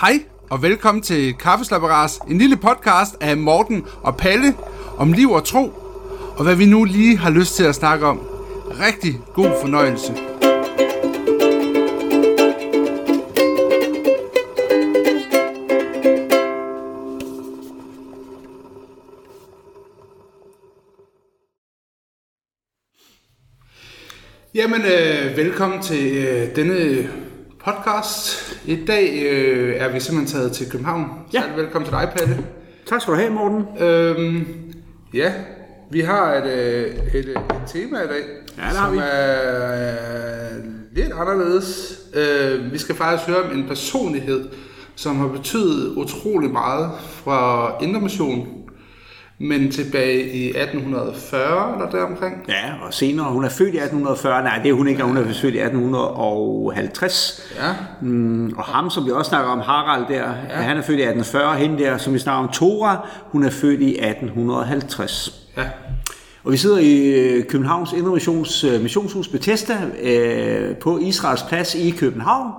Hej og velkommen til Kaffeslapperas, en lille podcast af Morten og Palle om liv og tro, og hvad vi nu lige har lyst til at snakke om. Rigtig god fornøjelse. Jamen, øh, velkommen til øh, denne podcast. I dag øh, er vi simpelthen taget til København. Ja. Så velkommen til dig, Palle. Tak skal du have, Morten. Øhm, ja, vi har et, øh, et, et tema i dag, Ja, som vi. er lidt anderledes. Øh, vi skal faktisk høre om en personlighed, som har betydet utrolig meget fra Indre Mission, men tilbage i 1840 eller deromkring. Ja, og senere, hun er født i 1840. Nej, det er hun ikke, hun er født i 1850. Ja, Mm, og ham, som vi også snakker om, Harald der, ja. han er født i 1840. Hende der, som vi snakker om, Tora, hun er født i 1850. ja. Og vi sidder i øh, Københavns Indre Missions missionshus Bethesda øh, på Israels plads i København.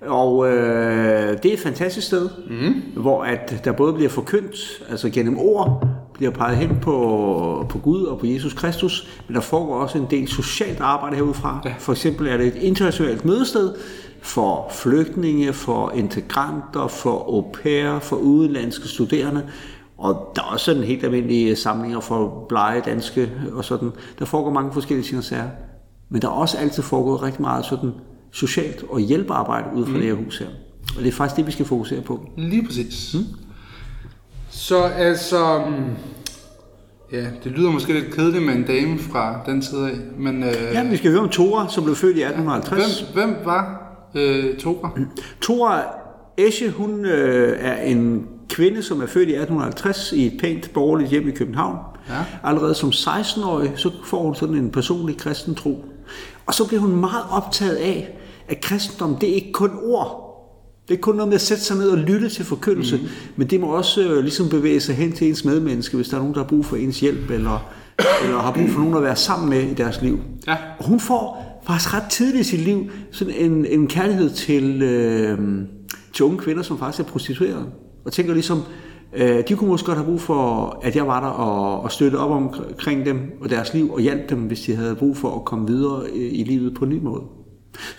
Og øh, det er et fantastisk sted, mm. hvor at der både bliver forkyndt, altså gennem ord, bliver peget hen på, på Gud og på Jesus Kristus, men der foregår også en del socialt arbejde herudefra. Ja. For eksempel er det et internationalt mødested for flygtninge, for integranter, for au pair, for udenlandske studerende, og der er også sådan helt almindelige samlinger for blege danske og sådan. Der foregår mange forskellige ting og sager. Men der er også altid foregået rigtig meget sådan socialt og hjælpearbejde ud fra mm. det her hus her. Og det er faktisk det, vi skal fokusere på. Lige præcis. Mm. Så altså, mm, ja, det lyder måske lidt kedeligt med en dame fra den side af, men øh, Ja, vi skal høre om Tora, som blev født i 1850. hvem, hvem var øh, Tora? Tora Esche, hun øh, er en kvinde, som er født i 1850 i et pænt borgerligt hjem i København. Ja. Allerede som 16-årig, så får hun sådan en personlig kristen tro. Og så bliver hun meget optaget af, at kristendom, det er ikke kun ord. Det er ikke kun noget med at sætte sig ned og lytte til forkyndelse, mm. men det må også øh, ligesom bevæge sig hen til ens medmenneske, hvis der er nogen, der har brug for ens hjælp, eller, eller har brug for nogen at være sammen med i deres liv. Ja. Og hun får faktisk ret tidligt i sit liv sådan en, en kærlighed til, øh, til unge kvinder, som faktisk er prostituerede. Og tænker ligesom, øh, de kunne måske godt have brug for, at jeg var der og, og støtte op omkring dem og deres liv, og hjælpe dem, hvis de havde brug for at komme videre i, i livet på en ny måde.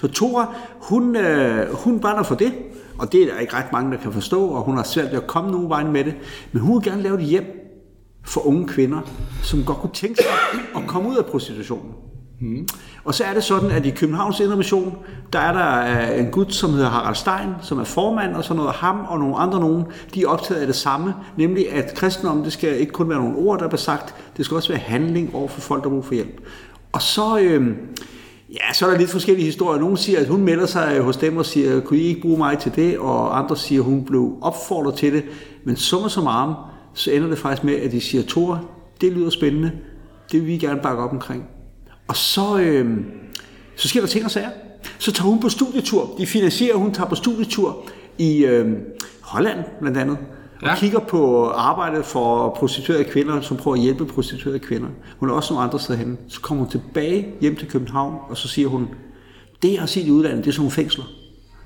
Så Tora, hun, øh, hun brænder for det, og det er der ikke ret mange, der kan forstå, og hun har svært ved at komme nogen vej med det, men hun vil gerne lave det hjem for unge kvinder, som godt kunne tænke sig at komme ud af prostitutionen. Mm. Og så er det sådan, at i Københavns Indre Mission, der er der øh, en gut, som hedder Harald Stein, som er formand, og så noget ham og nogle andre nogen, de er optaget af det samme, nemlig at kristendom, det skal ikke kun være nogle ord, der bliver sagt, det skal også være handling over for folk, der har brug for hjælp. Og så, øh, ja, så er der lidt forskellige historier. Nogle siger, at hun melder sig hos dem og siger, kunne I ikke bruge mig til det? Og andre siger, at hun blev opfordret til det. Men summa summarum, så ender det faktisk med, at de siger, Tore, det lyder spændende, det vil vi gerne bakke op omkring. Og så, øh, så sker der ting og sager. Så tager hun på studietur. De finansierer, hun tager på studietur i øh, Holland blandt andet. Og Ja. kigger på arbejdet for prostituerede kvinder, som prøver at hjælpe prostituerede kvinder. Hun er også nogle andre steder henne. Så kommer hun tilbage hjem til København, og så siger hun, det jeg har set i udlandet, det er sådan nogle fængsler.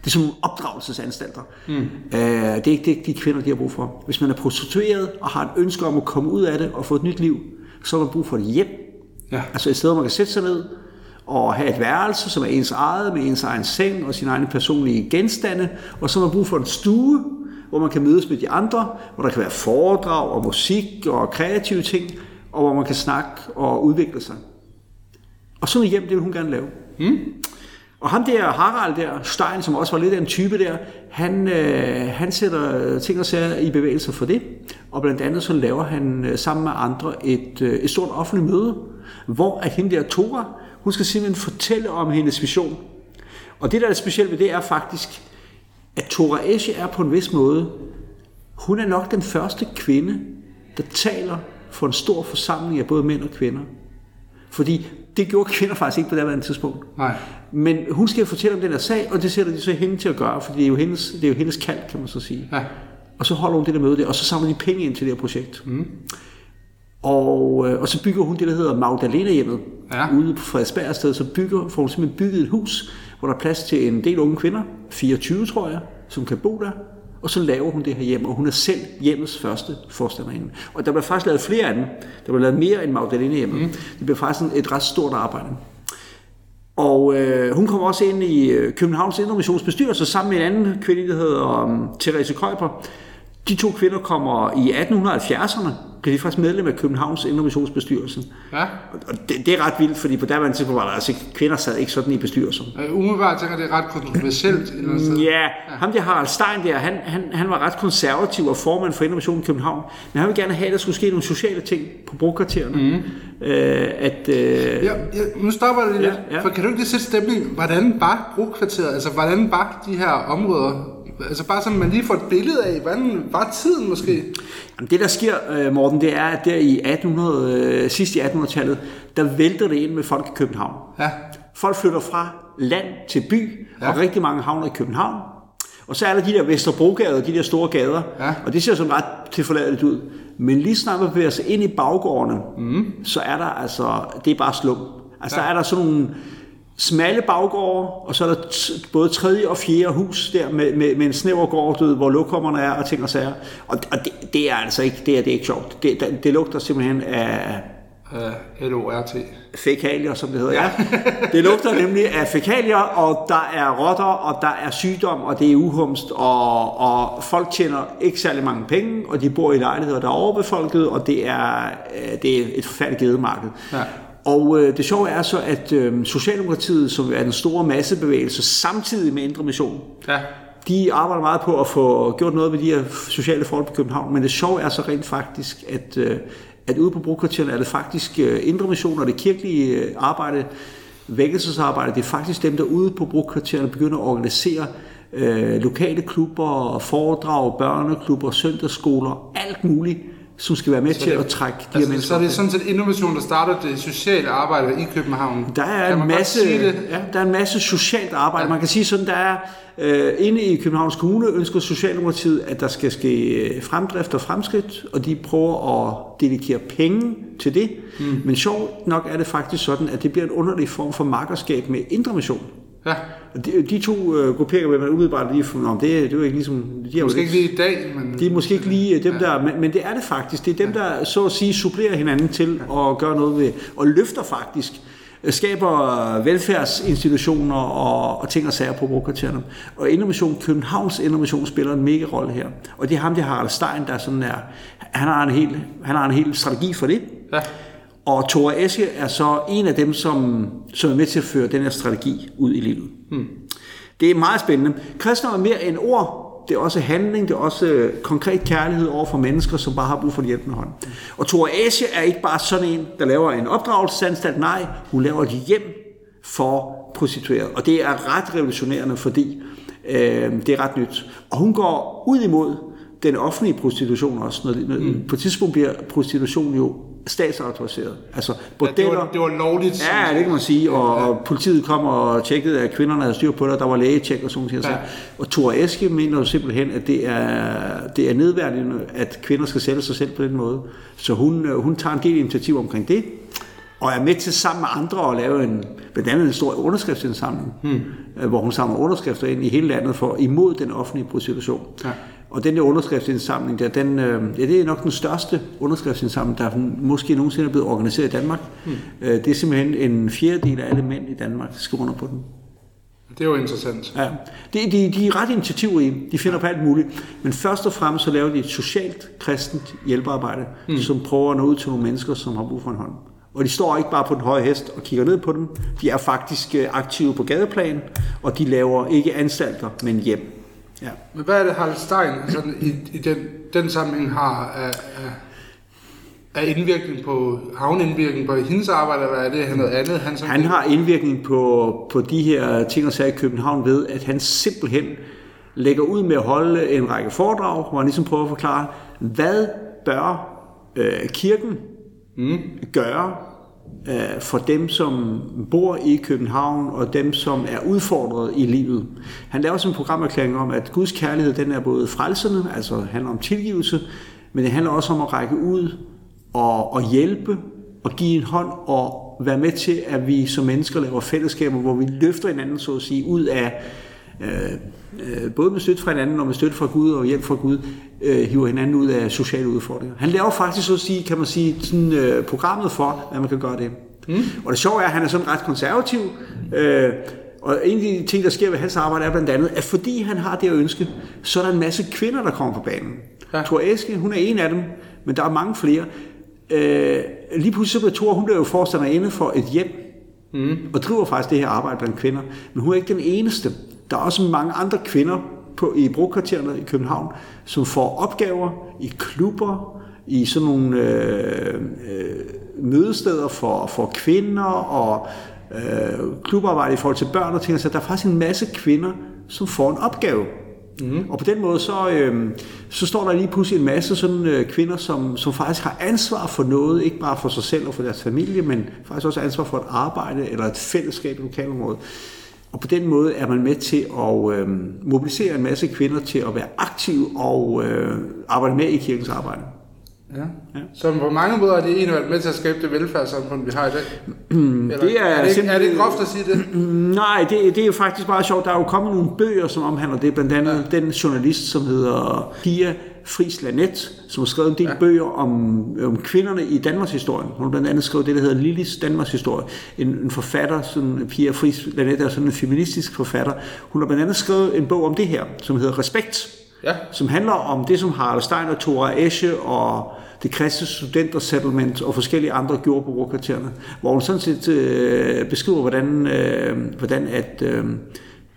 Det er sådan nogle opdragelsesanstalter. Mm. Øh, det er ikke det, de kvinder, de har brug for. Hvis man er prostitueret og har et ønske om at komme ud af det og få et nyt liv, så har man brug for et hjem. Ja. Altså et sted, hvor man kan sætte sig ned og have et værelse, som er ens eget, med ens egen seng og sine egne personlige genstande, og så har man brug for en stue, hvor man kan mødes med de andre, hvor der kan være foredrag og musik og kreative ting, og hvor man kan snakke og udvikle sig. Og sådan et hjem, det vil hun gerne lave. Mm. Og ham der, Harald der, Stein, som også var lidt af en type der, han, øh, han sætter ting og sager i bevægelser for det. Og blandt andet så laver han øh, sammen med andre et, øh, et stort offentligt møde, hvor at hende der Tora, hun skal simpelthen fortælle om hendes vision. Og det, der er specielt ved det, er faktisk, at Tora Esche er på en vis måde, hun er nok den første kvinde, der taler for en stor forsamling af både mænd og kvinder. Fordi det gjorde kvinder faktisk ikke på det andet tidspunkt. Nej. Men hun skal fortælle om den her sag, og det sætter de så hende til at gøre, for det er jo hendes, det er jo hendes kald, kan man så sige. Ja. Og så holder hun det der møde der, og så samler de penge ind til det her projekt. Mm. Og, øh, og så bygger hun det, der hedder Magdalena-hjemmet. Ja. Ude på Frederiksberg sted, så bygger, får hun simpelthen bygget et hus, hvor der er plads til en del unge kvinder, 24 tror jeg, som kan bo der, og så laver hun det her hjem, og hun er selv hjemmets første forstanderinde. Og der bliver faktisk lavet flere af dem. Der bliver lavet mere end Magdalene hjemme. Mm. Det bliver faktisk et ret stort arbejde. Og øh, hun kommer også ind i øh, Københavns Indre Missions bestyrelse sammen med en anden kvinde, der hedder um, Therese Køjper. De to kvinder kommer i 1870'erne blev de faktisk medlem af Københavns Innovationsbestyrelse. Ja. Og det, det, er ret vildt, fordi på daværende tidspunkt var der altså kvinder sad ikke sådan i bestyrelsen. Uh, umiddelbart tænker det er ret kontroversielt. Mm, ja, ja, ham der Harald Stein der, han, han, han var ret konservativ og formand for Innovation i København, men han ville gerne have, at der skulle ske nogle sociale ting på brugkvartererne. Mm. Øh, at, øh, ja, ja, nu stopper det lidt, ja, ja. for kan du ikke lige sætte stemning, hvordan var brugkvarteret, altså hvordan var de her områder Altså bare sådan, man lige får et billede af, hvordan var tiden måske? Jamen det der sker, øh, Morten, det er, at der i 1800, øh, sidst i 1800-tallet, der vælter det ind med folk i København. Ja. Folk flytter fra land til by, ja. og rigtig mange havner i København. Og så er der de der Vesterbrogade, de der store gader, ja. og det ser sådan ret tilforladeligt ud. Men lige snart man bevæger sig ind i baggårdene, mm. så er der altså, det er bare slum. Altså ja. der er der sådan nogle smalle baggårde, og så er der både tredje og fjerde hus der med, med, med en snæver gård, ved, hvor lokummerne er og ting og sager. Og, og det, det, er altså ikke, det er, det er ikke sjovt. Det, det, det lugter simpelthen af... Uh, L-O-R-T. Fækalier, som det hedder, ja. Det lugter nemlig af fækalier, og der er rotter, og der er sygdom, og det er uhumst, og, og folk tjener ikke særlig mange penge, og de bor i lejligheder, der er overbefolket, og det er, øh, det er et forfærdeligt gedemarked. Ja. Og øh, det sjove er så, at øh, Socialdemokratiet, som er den store massebevægelse, samtidig med Indre Mission, ja. de arbejder meget på at få gjort noget ved de her sociale forhold på København. Men det sjove er så rent faktisk, at, øh, at ude på brugkvarterne er det faktisk øh, Indre Mission og det kirkelige øh, arbejde, vækkelsesarbejde, det er faktisk dem, der ude på brugkvarterne begynder at organisere øh, lokale klubber, foredrag, børneklubber, søndagsskoler, alt muligt som skal være med så til det, at trække de altså, her mennesker. Så er det sådan set innovation, der starter det sociale arbejde i København. Der er, en masse, ja, der er en masse socialt arbejde. Ja. Man kan sige sådan, der er øh, inde i Københavns Kommune ønsker Socialdemokratiet, at der skal ske øh, fremdrift og fremskridt, og de prøver at dedikere penge til det. Mm. Men sjovt nok er det faktisk sådan, at det bliver en underlig form for markerskab med indre mission. Ja. De, de to uh, grupperinger vil man umiddelbart lige for, det, det er jo ikke ligesom... De er måske ikke lige i dag, men... De er måske ikke lige øh, dem ja. der, men, men det er det faktisk. Det er dem, ja. der så at sige supplerer hinanden til ja. at gøre noget ved, og løfter faktisk øh, skaber velfærdsinstitutioner og, og ting og sager på brugkvartererne. Og Innovation, Københavns Innovation spiller en mega rolle her. Og det er ham, det Harald Stein, der sådan er, han har en hel, han har en hel strategi for det. Ja. Og Thor Eske er så en af dem, som, som er med til at føre den her strategi ud i livet. Hmm. Det er meget spændende. Kristendom er mere end ord. Det er også handling, det er også øh, konkret kærlighed over for mennesker, som bare har brug for en hjælpende hånd. Og Thor Asie er ikke bare sådan en, der laver en opdragelsesanstalt. Nej, hun laver et hjem for prostituerede. Og det er ret revolutionerende, fordi øh, det er ret nyt. Og hun går ud imod den offentlige prostitution også. Når, når, mm. På et tidspunkt bliver prostitution jo statsautoriseret. Altså bordeller. Ja, det, var, det var lovligt. Ja, det kan man sige. Og, ja. og politiet kom og tjekkede, at kvinderne havde styr på det, og der var lægetjek og sådan noget. Ja. Og Thor Eske mener jo simpelthen, at det er, det er nedværdigende, at kvinder skal sælge sig selv på den måde. Så hun, øh, hun tager en del initiativ omkring det og er med til sammen med andre at lave en, blandt andet en stor underskriftsindsamling, hmm. Øh, hvor hun samler underskrifter ind i hele landet for imod den offentlige prostitution. Ja. Og den der underskriftsindsamling, der, den, øh, ja, det er nok den største underskriftsindsamling, der måske nogensinde er blevet organiseret i Danmark. Øh, det er simpelthen en fjerdedel af alle mænd i Danmark, der skriver under på den. Det er jo interessant. Ja. De, de, de er ret initiativrige. De finder ja. på alt muligt. Men først og fremmest så laver de et socialt, kristent hjælpearbejde, hmm. som prøver at nå ud til nogle mennesker, som har brug for en hånd. Og de står ikke bare på den høje hest og kigger ned på dem. De er faktisk øh, aktive på gadeplan, og de laver ikke anstalter, men hjem. Ja. Men hvad er det, Harald Stein sådan, i, i den, den sammenhæng har af, af, af indvirkning på, har indvirkning på hendes arbejde, eller er det noget andet? Han, han har indvirkning på, på de her ting og sager i København ved, at han simpelthen lægger ud med at holde en række foredrag, hvor han ligesom prøver at forklare, hvad bør øh, kirken mm. gøre øh, for dem, som bor i København, og dem, som er udfordret i livet. Han laver sådan en programerklæring om, at Guds kærlighed, den er både frelsende, altså handler om tilgivelse, men det handler også om at række ud og, og hjælpe og give en hånd og være med til, at vi som mennesker laver fællesskaber, hvor vi løfter hinanden, så at sige, ud af øh, øh, både med støtte fra hinanden og med støtte fra Gud og hjælp fra Gud, øh, hiver hinanden ud af sociale udfordringer. Han laver faktisk så at sige, kan man sige, sådan, øh, programmet for, at man kan gøre det. Mm. Og det sjove er, at han er sådan ret konservativ, øh, og en af de ting, der sker ved hans arbejde, er blandt andet, at fordi han har det ønske, så er der en masse kvinder, der kommer på banen. Ja. Thor Eske, hun er en af dem, men der er mange flere. Øh, lige pludselig så bliver Thor, hun bliver jo forstanderinde for et hjem, mm. og driver faktisk det her arbejde blandt kvinder. Men hun er ikke den eneste. Der er også mange andre kvinder på, i brugkvartererne i København, som får opgaver i klubber, i sådan nogle øh, øh, mødesteder for, for kvinder og øh, klubarbejde i forhold til børn og ting. Så der er faktisk en masse kvinder, som får en opgave. Mm. Og på den måde, så, øh, så står der lige pludselig en masse sådan øh, kvinder, som, som faktisk har ansvar for noget, ikke bare for sig selv og for deres familie, men faktisk også ansvar for et arbejde eller et fællesskab i lokalområdet. Og på den måde er man med til at øh, mobilisere en masse kvinder til at være aktive og øh, arbejde med i kirkens arbejde. Ja. ja. Så på mange måder er det egentlig med til at skabe det velfærdssamfund, vi har i dag? Eller, det er, er, det, er det groft at sige det? Nej, det, det er jo faktisk bare sjovt. Der er jo kommet nogle bøger, som omhandler det. Blandt andet ja. den journalist, som hedder Pia Friis Lanet, som har skrevet en del ja. bøger om, om kvinderne i Danmarks historie. Hun har blandt andet skrevet det, der hedder Lillis Danmarks historie. En, en forfatter, sådan, Pia Friis Lanet er sådan en feministisk forfatter. Hun har blandt andet skrevet en bog om det her, som hedder Respekt, ja. som handler om det, som Harald Stein og Thora Esche og det kristne studentersettlement og forskellige andre gjorde på brugkvartererne, hvor hun sådan set øh, beskriver, hvordan, øh, hvordan at øh,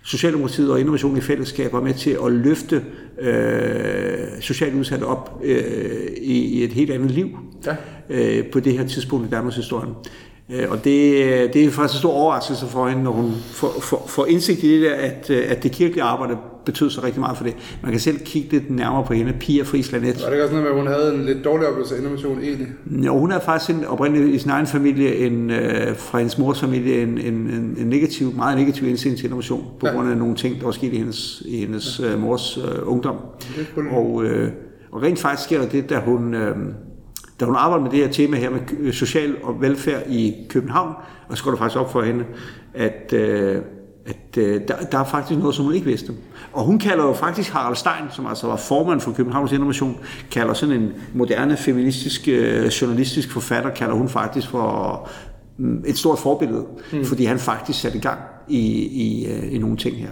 Socialdemokratiet og Innovation i Fællesskab var med til at løfte øh, socialt udsatte op øh, i, i et helt andet liv ja. øh, på det her tidspunkt i Danmarks historie. Øh, og det, det er faktisk en stor overraskelse for hende, når hun får, får, får indsigt i det der, at, øh, at det kirkelige arbejde betød så rigtig meget for det. Man kan selv kigge lidt nærmere på hende, Pia Friis Lanet. Var det også noget med, at hun havde en lidt dårlig oplevelse af innovation egentlig? Jo, hun er faktisk en, oprindeligt i sin egen familie, en, øh, fra hendes mors familie, en, en, en, en negativ, meget negativ indsigt til innovation, på ja. grund af nogle ting, der var sket i hendes, i hendes ja. øh, mors øh, ungdom. Og, øh, og rent faktisk sker der det, da hun... Øh, da hun arbejder med det her tema her med social og velfærd i København, og så går det faktisk op for hende, at, øh, at øh, der, der er faktisk noget, som hun ikke vidste. Og hun kalder jo faktisk Harald Stein, som altså var formand for Københavns Innovation, kalder sådan en moderne feministisk øh, journalistisk forfatter, kalder hun faktisk for mm, et stort forbillede, mm. fordi han faktisk satte i gang i, i, øh, i nogle ting her.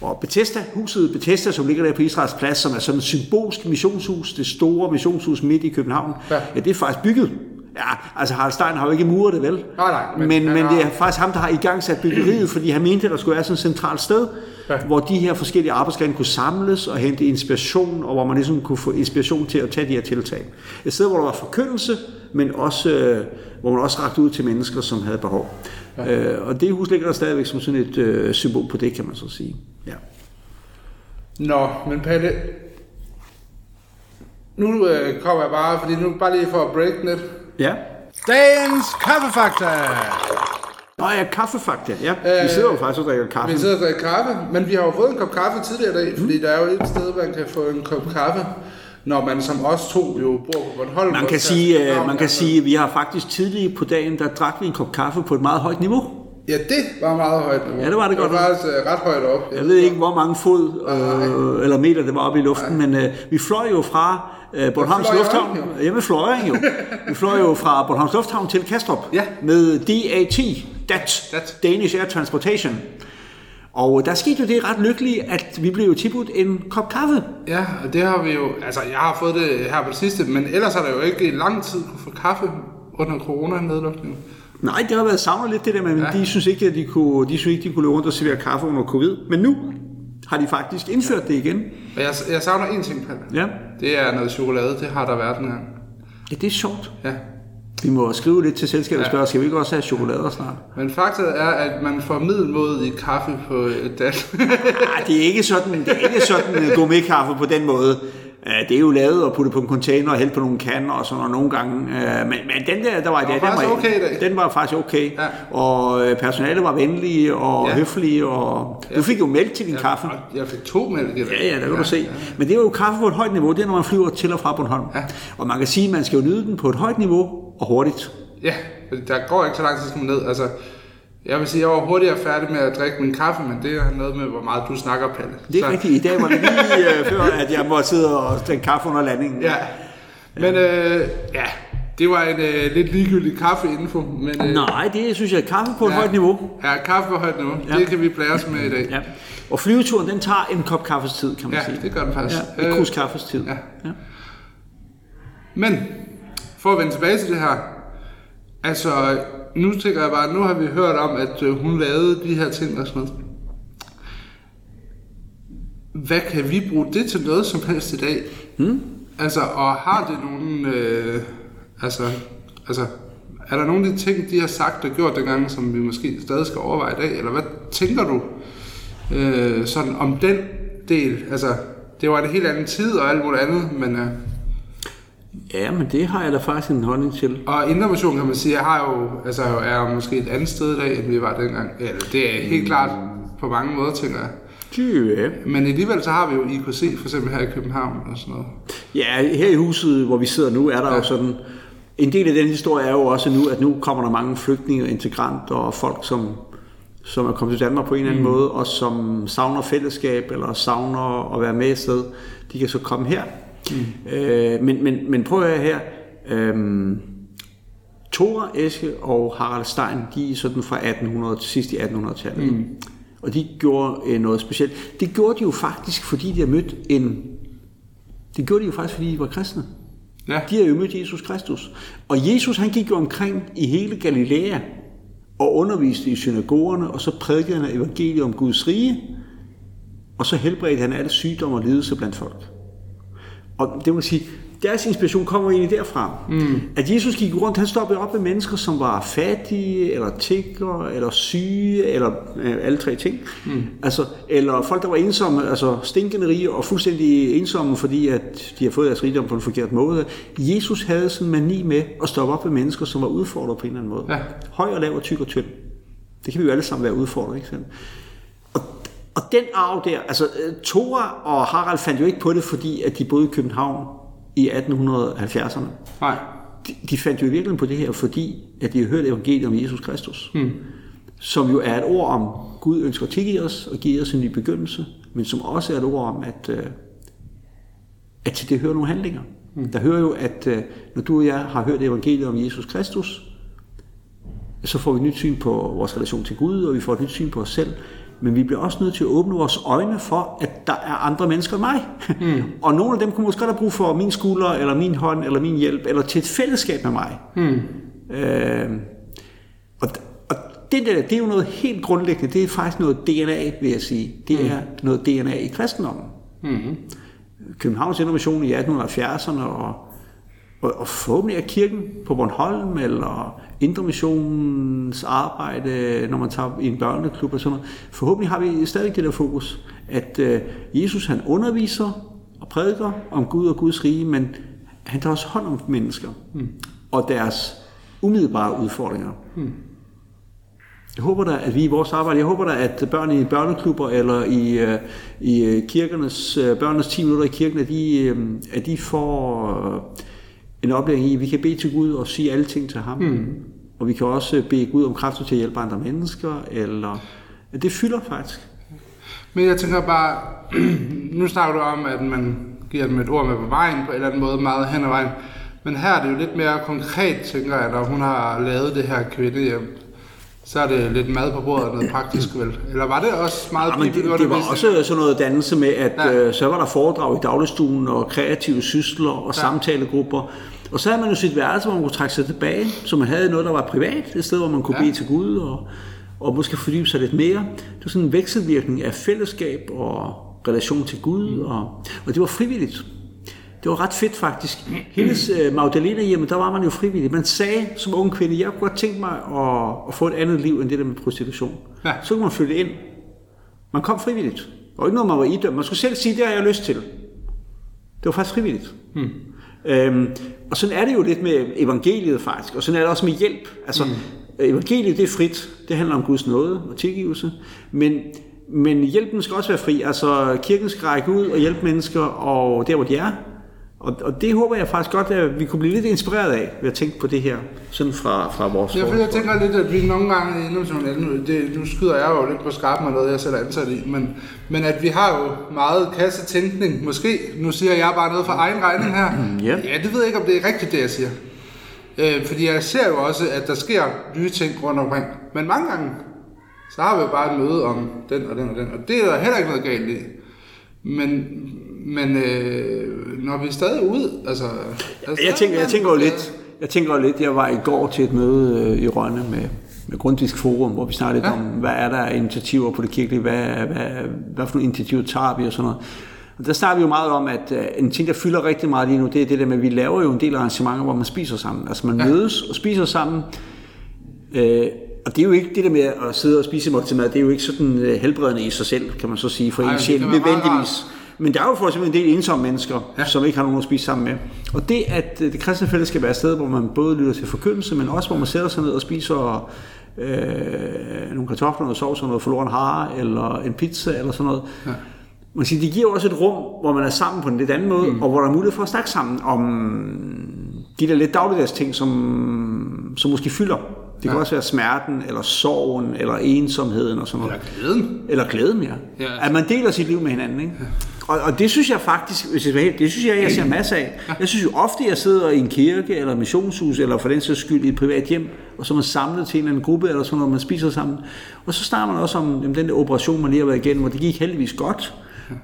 Og Bethesda, huset Bethesda, som ligger der på Israels plads, som er sådan et symbolsk missionshus, det store missionshus midt i København, ja, ja det er faktisk bygget Ja, altså Harald Stein har jo ikke muret det, vel? Nej, nej. Men, men, men det er faktisk ham, der har i gang sat byggeriet, fordi han mente, at der skulle være sådan et centralt sted, ja. hvor de her forskellige arbejdsgrene kunne samles og hente inspiration, og hvor man ligesom kunne få inspiration til at tage de her tiltag. Et sted, hvor der var forkyndelse, men også, øh, hvor man også rakte ud til mennesker, som havde behov. Ja. Øh, og det hus ligger der stadigvæk som sådan et øh, symbol på det, kan man så sige. Ja. Nå, men Palle, nu øh, kommer jeg bare, fordi nu bare lige for at break lidt. Ja. Dagens kaffefakta. Nå ja, kaffefakta. Ja, øh, vi sidder jo faktisk og drikker kaffe. Vi sidder og drikker kaffe, men vi har jo fået en kop kaffe tidligere i dag, mm. fordi der er jo et sted, man kan få en kop kaffe når man som os to jo bor på Bornholm. Man kan, sige, uh, man kan sige, at vi har faktisk tidligere på dagen, der drak vi en kop kaffe på et meget højt niveau. Ja, det var meget højt niveau. Ja, det var det, det godt. Det var faktisk uh, ret højt op. Jeg, jeg ved ikke, hvor mange fod uh, eller meter det var oppe i luften, Nej. men uh, vi fløj jo fra uh, Bornholms Lufthavn. Ja, med fløjring jo. vi fløj jo fra Bornholms Lufthavn til Kastrup ja. med DAT, DAT, DAT, Danish Air Transportation. Og der skete jo det ret lykkeligt, at vi blev jo tilbudt en kop kaffe. Ja, og det har vi jo, altså jeg har fået det her på det sidste, men ellers har der jo ikke i lang tid kunne få kaffe under corona-nedlukningen. Nej, det har været savnet lidt det der, men ja. de synes ikke, at de kunne, de synes ikke, de kunne løbe rundt og servere kaffe under covid. Men nu har de faktisk indført ja. det igen. Og jeg, jeg savner en ting, Palle. Ja. Det er noget chokolade, det har der været den her. Ja, det er sjovt. Ja. Vi må skrive lidt til selskabet og spørge, skal vi ikke også have chokolade snart? Men fakta er, at man får middelmåde i kaffe på dat. Nej, det er ikke sådan, det er ikke sådan uh, gourmet-kaffe på den måde. Det er jo lavet og puttet på en container og hældt på nogle kander og sådan og nogle gange. Uh, men, men den der, der var, det var, den var, okay dag. den var faktisk okay. Ja. Og personalet var venlige og ja. høflige. Og, du fik jo mælk til din jeg, kaffe. Jeg fik to mælk i dag. Ja, ja, der kan ja, du se. Ja. Men det er jo kaffe på et højt niveau. Det er, når man flyver til og fra Bornholm. Ja. Og man kan sige, at man skal jo nyde den på et højt niveau og hurtigt. Ja, der går ikke så lang tid, man ned. Altså, Jeg vil sige, jeg var hurtigere færdig med at drikke min kaffe, men det har noget med, hvor meget du snakker, Palle. Det er Så- rigtigt. I dag var det lige øh, før, at jeg måtte sidde og drikke kaffe under landingen. Ja. Men øh, ja, det var en øh, lidt ligegyldig kaffeinfo. Men, øh, Nej, det synes jeg er kaffe på et Ja. højt niveau. Ja, kaffe på højt niveau. Ja. Ja. Det kan vi blære os med i dag. Ja. Og flyveturen, den tager en kop kaffes tid, kan man Ja, sige. det gør den faktisk. Ja, et Øh, krus kaffes tid. ja. Ja. Men, for at vende tilbage til det her. Altså, nu tænker jeg bare, nu har vi hørt om, at øh, hun lavede de her ting og sådan noget. Hvad kan vi bruge det til noget som helst i dag? Hmm? Altså, og har det nogen... Øh, altså, altså, er der nogle af de ting, de har sagt og gjort dengang, som vi måske stadig skal overveje i dag? Eller hvad tænker du øh, sådan om den del? Altså, det var en helt anden tid og alt muligt andet, men... Øh, ja, men det har jeg da faktisk en holdning til. Og Indermission, kan man sige, har jo, altså, er måske et andet sted i dag, end vi var dengang. Eller det er helt klart på mange måder, tænker jeg. Ja. Men alligevel så har vi jo IKC, for eksempel her i København og sådan noget. Ja, her i huset, hvor vi sidder nu, er der ja. jo sådan... En del af den historie er jo også nu, at nu kommer der mange flygtninge og integranter og folk, som, som er kommet til Danmark på en eller anden mm. måde, og som savner fællesskab eller savner at være med et sted. De kan så komme her. Mm. Øh, men, men, men prøv at høre her. Øhm, Thora Eske og Harald Stein, de er sådan fra 1800 til sidst i 1800-tallet. Mm. Og de gjorde øh, noget specielt. Det gjorde de jo faktisk, fordi de har mødt en... Det gjorde de jo faktisk, fordi de var kristne. Ja, De har jo mødt Jesus Kristus. Og Jesus han gik jo omkring i hele Galilea og underviste i synagogerne, og så prædikede han evangeliet om Guds rige, og så helbredte han alle sygdomme og lidelser blandt folk. Og det vil sige, deres inspiration kommer egentlig derfra. Mm. At Jesus gik rundt, han stoppede op med mennesker, som var fattige, eller tiggere, eller syge, eller øh, alle tre ting. Mm. Altså, eller folk, der var ensomme, altså stinkende rige og fuldstændig ensomme, fordi at de har fået deres rigdom på en forkert måde. Jesus havde sådan en mani med at stoppe op med mennesker, som var udfordret på en eller anden måde. Ja. Høj og lav og tyk og tynd. Det kan vi jo alle sammen være udfordret, ikke sandt? Og, den arv der, altså øh, Thora og Harald fandt jo ikke på det, fordi at de boede i København i 1870'erne. nej. De, de fandt jo i virkeligheden på det her, fordi at de havde hørt evangeliet om Jesus Kristus. Mm. Som jo er et ord om, Gud ønsker at tilgive os og give os en ny begyndelse, men som også er et ord om, at, øh, at til det hører nogle handlinger. Mm. Der hører jo, at øh, når du og jeg har hørt evangeliet om Jesus Kristus, så får vi et nyt syn på vores relation til Gud, og vi får et nyt syn på os selv. Men vi bliver også nødt til at åbne vores øjne for, at der er andre mennesker end mig. Mm. og nogle af dem kunne måske godt have brug for min skulder, eller min hånd, eller min hjælp, eller til et fællesskab med mig. Mm. Øh, og, og det der, det er jo noget helt grundlæggende. Det er faktisk noget DNA, vil jeg sige. Det er noget DNA i kristendommen. Mm-hmm. Københavns Innovation i 1870'erne, og, og, og forhåbentlig er kirken på Bornholm, eller Indre Missionens arbejde, når man tager i en børneklub og sådan noget. Forhåbentlig har vi stadig det der fokus, at øh, Jesus han underviser og prædiker om Gud og Guds rige, men han tager også hånd om mennesker mm. og deres umiddelbare udfordringer. Mm. Jeg håber da, at vi i vores arbejde, jeg håber da, at børn i børneklubber eller i, øh, i øh, kirkernes, øh, børnenes 10 minutter i kirken, at de, at de får en oplæring i, at vi kan bede til Gud og sige alle ting til ham. Mm. Og vi kan også bede Gud om kræfter til at hjælpe andre mennesker, eller det fylder faktisk. Men jeg tænker bare, nu snakker du om, at man giver dem et ord med på vejen på en eller anden måde, meget hen ad vejen. Men her er det jo lidt mere konkret, tænker jeg, når hun har lavet det her kvindehjem. Så er det lidt mad på bordet og noget praktisk, vel? Eller var det også meget Ja, men det, det var også sådan noget dannelse med, at Ja. øh, så var der foredrag i dagligstuen og kreative sysler og ja. samtalegrupper. Og så havde man jo sit værelse, hvor man kunne trække sig tilbage, så man havde noget, der var privat, et sted, hvor man kunne ja. bede til Gud og, og måske fordybe sig lidt mere. Det var sådan en vekselvirkning af fællesskab og relation til Gud, mm. og, og det var frivilligt. Det var ret fedt faktisk. Hendes øh, Magdalena hjemme, der var man jo frivillig. Man sagde som ung kvinde, jeg kunne godt tænke mig at, at få et andet liv end det der med prostitution. Ja. Så kunne man flytte ind. Man kom frivilligt. Der var ikke noget, man var idømt. Man skulle selv sige, det har jeg lyst til. Det var faktisk frivilligt. Hmm. Øhm, og sådan er det jo lidt med evangeliet faktisk, og sådan er det også med hjælp. Altså, hmm. evangeliet det er frit. Det handler om Guds nåde og tilgivelse. Men, men hjælpen skal også være fri. Altså, kirken skal række ud og hjælpe mennesker, og der hvor de er. Og, og det håber jeg faktisk godt, at vi kunne blive lidt inspireret af, ved at tænke på det her, sådan fra, fra vores Ja, for jeg tænker lidt, at vi nogle gange nu, det, nu skyder jeg jo lidt på skarpen med noget, jeg selv er ansat i, men, men at vi har jo meget kassetænkning, måske. Nu siger jeg bare noget for egen regning her. ja. ja, det ved jeg ikke, om det er rigtigt, det jeg siger. Øh, fordi jeg ser jo også, at der sker nye ting rundt omkring. Men mange gange, så har vi jo bare et møde om den og den og den, og det er der heller ikke noget galt i. Men, men øh, når vi er stadig ude, altså... er Jeg tænker, jeg tænker jo lidt, jeg tænker jo lidt, jeg var i går til et møde øh, i Rønne med, med Grundtvisk Forum, hvor vi snakkede lidt Ja. om, hvad er der af initiativer på det kirkelige, hvad, hvad, hvad for nogle initiativer tager vi og sådan noget. Og der snakker vi jo meget om, at øh, en ting, der fylder rigtig meget lige nu, det er det der med, at vi laver jo en del arrangementer, hvor man spiser sammen. Altså man ja. mødes og spiser sammen. Øh, og det er jo ikke det der med at sidde og spise måltid mad, det er jo ikke sådan øh, helbredende i sig selv, kan man så sige, for Ej, en det sjæl, være meget nødvendigvis. Men der er jo for eksempel en del ensomme mennesker, ja. som ikke har nogen at spise sammen med. Og det, at øh, det kristne fællesskab er et sted, hvor man både lytter til forkyndelse, men også hvor man sætter sig ned og spiser øh, nogle kartofler, noget sovs og noget forloren hare, eller en pizza, eller sådan noget. Ja. Man siger, det giver også et rum, hvor man er sammen på en lidt anden måde, mm. og hvor der er mulighed for at snakke sammen om de der lidt dagligdags ting, som, som måske fylder. Det kan ja. også være smerten, eller sorgen, eller ensomheden og sådan noget. Eller glæden. Eller glæden, ja. Ja. At man deler sit liv med hinanden, ikke? Og, og det synes jeg faktisk, hvis jeg det synes jeg, jeg ser masser af. Jeg synes jo ofte, jeg sidder i en kirke, eller missionshus, eller for den sags skyld i et privat hjem, og så er man samlet til en eller anden gruppe, eller sådan noget, man spiser sammen. Og så snakker man også om jamen, den der operation, man lige har været igennem, og det gik heldigvis godt.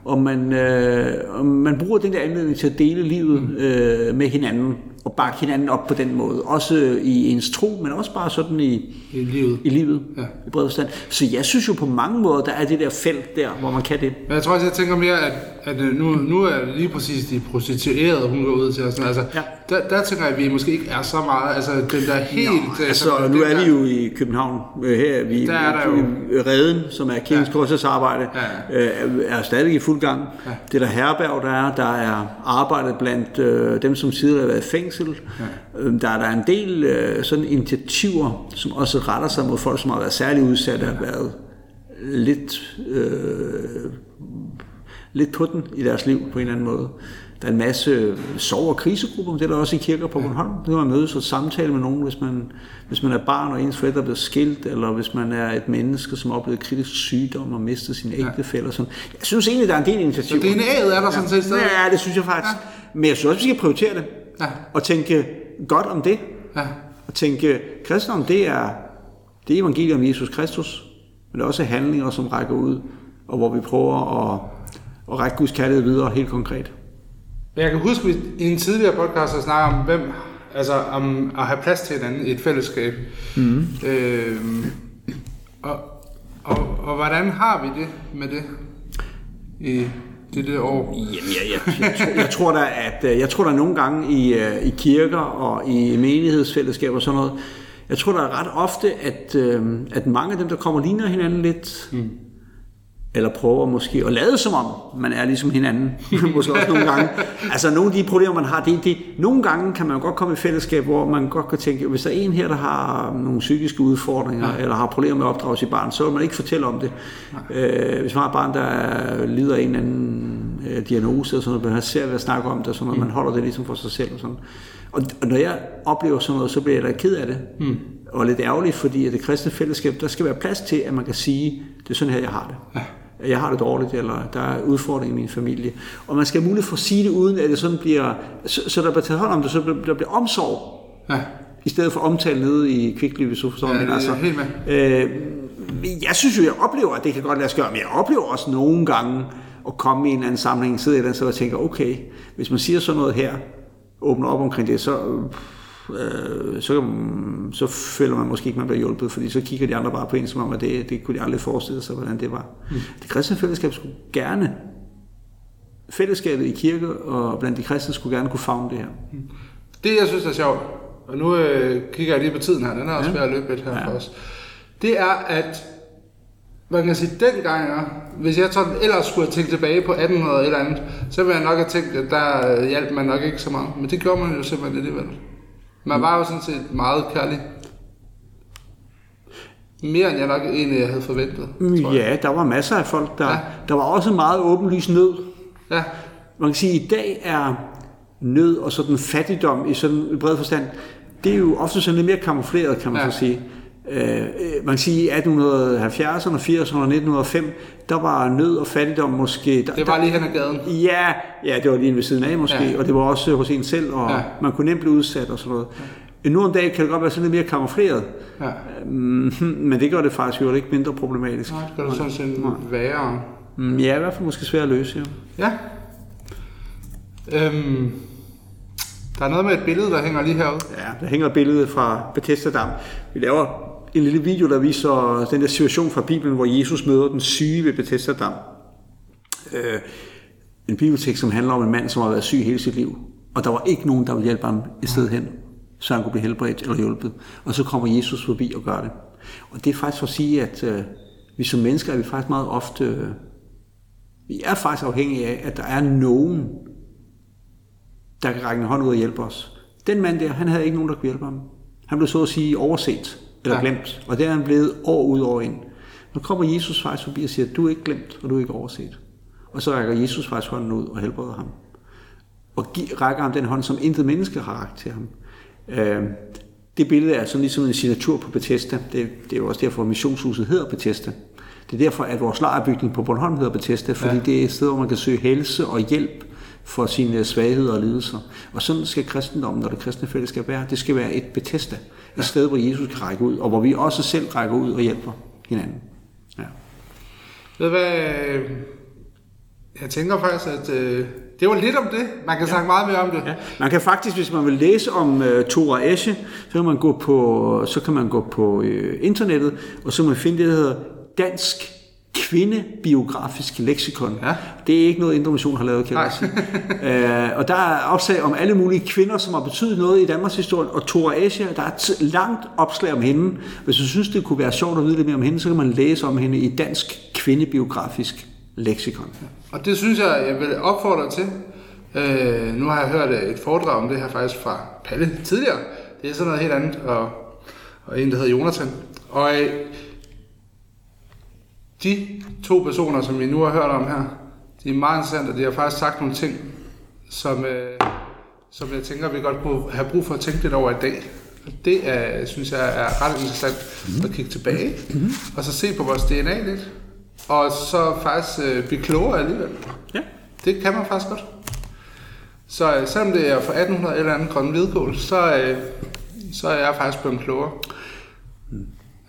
Og man, øh, og man bruger den der anledning til at dele livet øh, med hinanden, og bakke hinanden op på den måde. Også i ens tro, men også bare sådan i, I livet. i livet, Ja. i bred forstand. Så jeg synes jo på mange måder, der er det der felt der, hvor man kan det. Men jeg tror også, jeg tænker mere, at, at øh, nu, nu er det lige præcis de prostituerede, hun går ud til. Og sådan, altså, Ja. der, der tænker jeg, at vi måske ikke er så meget, altså den der helt... øh, Altså, nu er vi jo i København. Øh, Her er vi Der er der jo- Reden, som er kirkens Ja. arbejde, Ja. øh, er stadig i fuld gang. Ja. Det er der herberg, der er. Der er arbejdet blandt øh, dem, som tidligere har været i fængsel. Ja. Øh, der er der en del øh, sådan initiativer, som også retter sig mod folk, som har været særlig udsatte, har været lidt, øh, lidt på den i deres liv på en eller anden måde. Der er en masse sorg- og krisegrupper, det er der også i kirker på Bornholm. Det kan man mødes og samtale med nogen, hvis man, hvis man er barn og ens forældre er blevet skilt, eller hvis man er et menneske, som har oplevet kritisk sygdom og mistet sin ægtefælle. Sådan. Jeg synes egentlig, der er en del initiativer. Så DNA'et er der sådan set stadig. Ja, det synes jeg faktisk. Ja. Men jeg synes også, vi skal prioritere det. Ja. Og tænke godt om det. Ja. Og tænke, kristendom, det er, det er evangeliet om Jesus Kristus. Men det er også handlinger, som rækker ud, og hvor vi prøver at, at række Guds kærlighed videre helt konkret. Jeg kan huske, at vi i en tidligere podcast har snakket om, hvem, altså om at have plads til hinanden i et fællesskab. Mm. Øh, og, og, og hvordan har vi det med det i det der år? Jamen, jeg, jeg, jeg, tror, jeg tror da, at øh, jeg tror der nogle gange i, øh, i kirker og i menighedsfællesskaber og sådan noget, jeg tror der er ret ofte, at, øh, at mange af dem, der kommer, ligner hinanden lidt. Mm. Eller prøver måske at lade som om, man er ligesom hinanden. måske også nogle gange. Altså nogle af de problemer, man har, det, det, nogle gange kan man godt komme i fællesskab, hvor man godt kan tænke, hvis der er en her, der har nogle psykiske udfordringer, ja. eller har problemer med at opdrage sit barn, så vil man ikke fortælle om det. Øh, hvis man har et barn, der lider af en eller anden øh, diagnose, og sådan noget, man har svært ved at snakke om det, og sådan noget, man holder det ligesom for sig selv. Og, sådan. Og, og når jeg oplever sådan noget, så bliver jeg da ked af det. Mm. Og lidt ærgerligt, fordi at det kristne fællesskab, der skal være plads til, at man kan sige, det er sådan her, jeg har det. Ja jeg har det dårligt, eller der er udfordringer i min familie. Og man skal have mulighed for at sige det, uden at det sådan bliver, så, så der bliver taget hånd om det, så der, bliver omsorg, Ja. i stedet for omtale nede i Kvickly, hvis du forstår, Ja, jeg det er mener. helt med. Øh, jeg synes jo, jeg oplever, at det kan godt lade sig gøre, men jeg oplever også nogle gange at komme i en anden sammenhæng, sidde i den, så jeg tænker, okay, hvis man siger sådan noget her, åbner op omkring det, så, øh, så, så føler man måske ikke, man bliver hjulpet, fordi så kigger de andre bare på en, som om, at det, det kunne de aldrig forestille sig, hvordan det var. Mm. Det kristne fællesskab skulle gerne, fællesskabet i kirke og blandt de kristne skulle gerne kunne favne det her. Det, jeg synes er sjovt, og nu øh, kigger jeg lige på tiden her, den er også Ja. ved at løbe lidt her Ja. for os, det er, at man kan sige, dengang, ja, hvis jeg sådan ellers skulle have tænkt tilbage på 1800 eller andet, så ville jeg nok have tænkt, at der øh, hjalp man nok ikke så meget. Men det gjorde man jo simpelthen alligevel. Man var jo sådan set meget kærlig. Mere end jeg nok egentlig havde forventet, jeg. Ja, der var masser af folk, der, ja. der var også meget åbenlyst nød. Ja, Man kan sige, at i dag er nød og sådan fattigdom i sådan en bred forstand, det er jo ofte sådan lidt mere kamufleret, kan man Ja. så sige. Øh, man kan sige, i 1870'erne, 80'erne og 1905, der var nød og fattigdom måske... Der, Det var lige hen ad gaden. Ja, ja, det var lige ved siden af måske, Ja. og det var også hos en selv, og Ja. man kunne nemt blive udsat og sådan noget. Ja. Nu om dagen kan det godt være sådan lidt mere kamufleret, Ja. mm, men det gør det faktisk jo ikke mindre problematisk. Nej, det gør det sådan set værre. Mm, Ja, i hvert fald måske svært at løse, ja. Ja. Øhm, der er noget med et billede, der hænger lige herude. Ja, der hænger et billede fra Bethesda Dam. Vi laver en lille video, der viser den der situation fra Bibelen, hvor Jesus møder den syge ved Bethesda Dam. Øh, en bibeltekst, som handler om en mand, som har været syg hele sit liv. Og der var ikke nogen, der ville hjælpe ham et sted hen, så han kunne blive helbredt eller hjulpet. Og så kommer Jesus forbi og gør det. Og det er faktisk for at sige, at øh, vi som mennesker er vi faktisk meget ofte... Øh, vi er faktisk afhængige af, at der er nogen, der kan række en hånd ud og hjælpe os. Den mand der, han havde ikke nogen, der kunne hjælpe ham. Han blev så at sige overset eller Ja. glemt, og det er han blevet år ud og år ind. Nu kommer Jesus faktisk forbi og siger, du er ikke glemt, og du er ikke overset. Og så rækker Jesus faktisk hånden ud og helbreder ham. Og rækker ham den hånd, som intet menneske har rækket til ham. Øh, det billede er sådan ligesom en signatur på Bethesda. Det, det er jo også derfor, at missionshuset hedder Bethesda. Det er derfor, at vores lejrbygning på Bornholm hedder Bethesda, fordi Ja. ja. det er et sted, hvor man kan søge helse og hjælp for sine svagheder og lidelser. Og sådan skal kristendommen og det kristne fællesskab være. Det skal være et Bethesda. Et sted, hvor Jesus kan række ud, og hvor vi også selv rækker ud og hjælper hinanden. Ja. Ved hvad? øh, Jeg tænker faktisk, at øh, det var lidt om det. Man kan ja. snakke meget mere om det. Ja. Man kan faktisk, hvis man vil læse om uh, Tora Esche, så kan man gå på, så kan man gå på uh, internettet, og så kan man finde det, der hedder Dansk Kvindebiografisk Leksikon. Ja. Det er ikke noget, Indre Mission har lavet, kan jeg sige. uh, og der er opslag om alle mulige kvinder, som har betydet noget i Danmarks historie, og Tora Esche, der er et langt opslag om hende. Hvis du synes, det kunne være sjovt at vide lidt mere om hende, så kan man læse om hende i Dansk Kvindebiografisk Leksikon. Og det synes jeg, jeg vil opfordre dig til. Øh, nu har jeg hørt øh, et foredrag om det her faktisk fra Palle tidligere. Det er sådan noget helt andet, og, og en, der hedder Jonathan. Og øh, de to personer, som vi nu har hørt om her, de er meget interessante, og de har faktisk sagt nogle ting, som, øh, som jeg tænker, vi godt kunne have brug for at tænke lidt over i dag. Det er, synes jeg er ret interessant at kigge tilbage, og så se på vores DNA lidt, og så faktisk øh, blive klogere alligevel. Ja. Det kan man faktisk godt. Så øh, selvom det er fra 1800 eller andet grønne hvidkål, så, øh, så er jeg faktisk blevet klogere.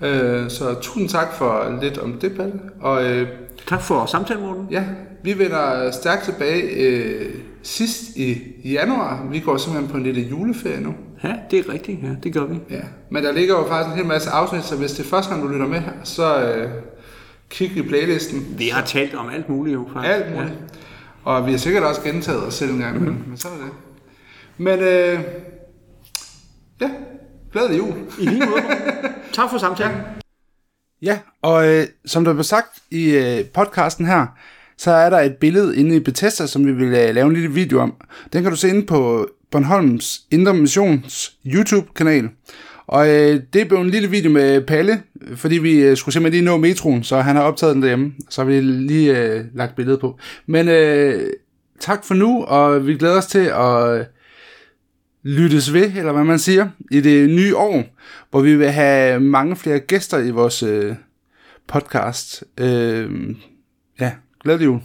Øh, så tusind tak for lidt om det, Palle. Og øh, Tak for samtalen, Morten. ja, vi vender stærkt tilbage øh, sidst i januar. Vi går simpelthen på en lille juleferie nu. Ja, det er rigtigt. Ja, det gør vi. Ja. Men der ligger jo faktisk en hel masse afsnit, så hvis det er første gang, du lytter med her, så øh, kig i playlisten. Vi har talt om alt muligt jo, faktisk. Alt muligt. Ja. Og vi har sikkert også gentaget os selv en gang, men, men så er det. Men øh, ja, glædelig jul. I lige måde. tak for samtalen. Ja, og øh, som der blev sagt i øh, podcasten her, så er der et billede inde i Bethesda, som vi vil øh, lave en lille video om. Den kan du se inde på Bornholms Indre Missions YouTube-kanal. Og øh, det blev en lille video med Palle, fordi vi øh, skulle simpelthen lige nå metroen, så han har optaget den derhjemme. Så har vi lige øh, lagt billedet på. Men øh, tak for nu, og vi glæder os til at lyttes ved, eller hvad man siger, i det nye år, hvor vi vil have mange flere gæster i vores øh, podcast. Øh, ja, glædelig jul.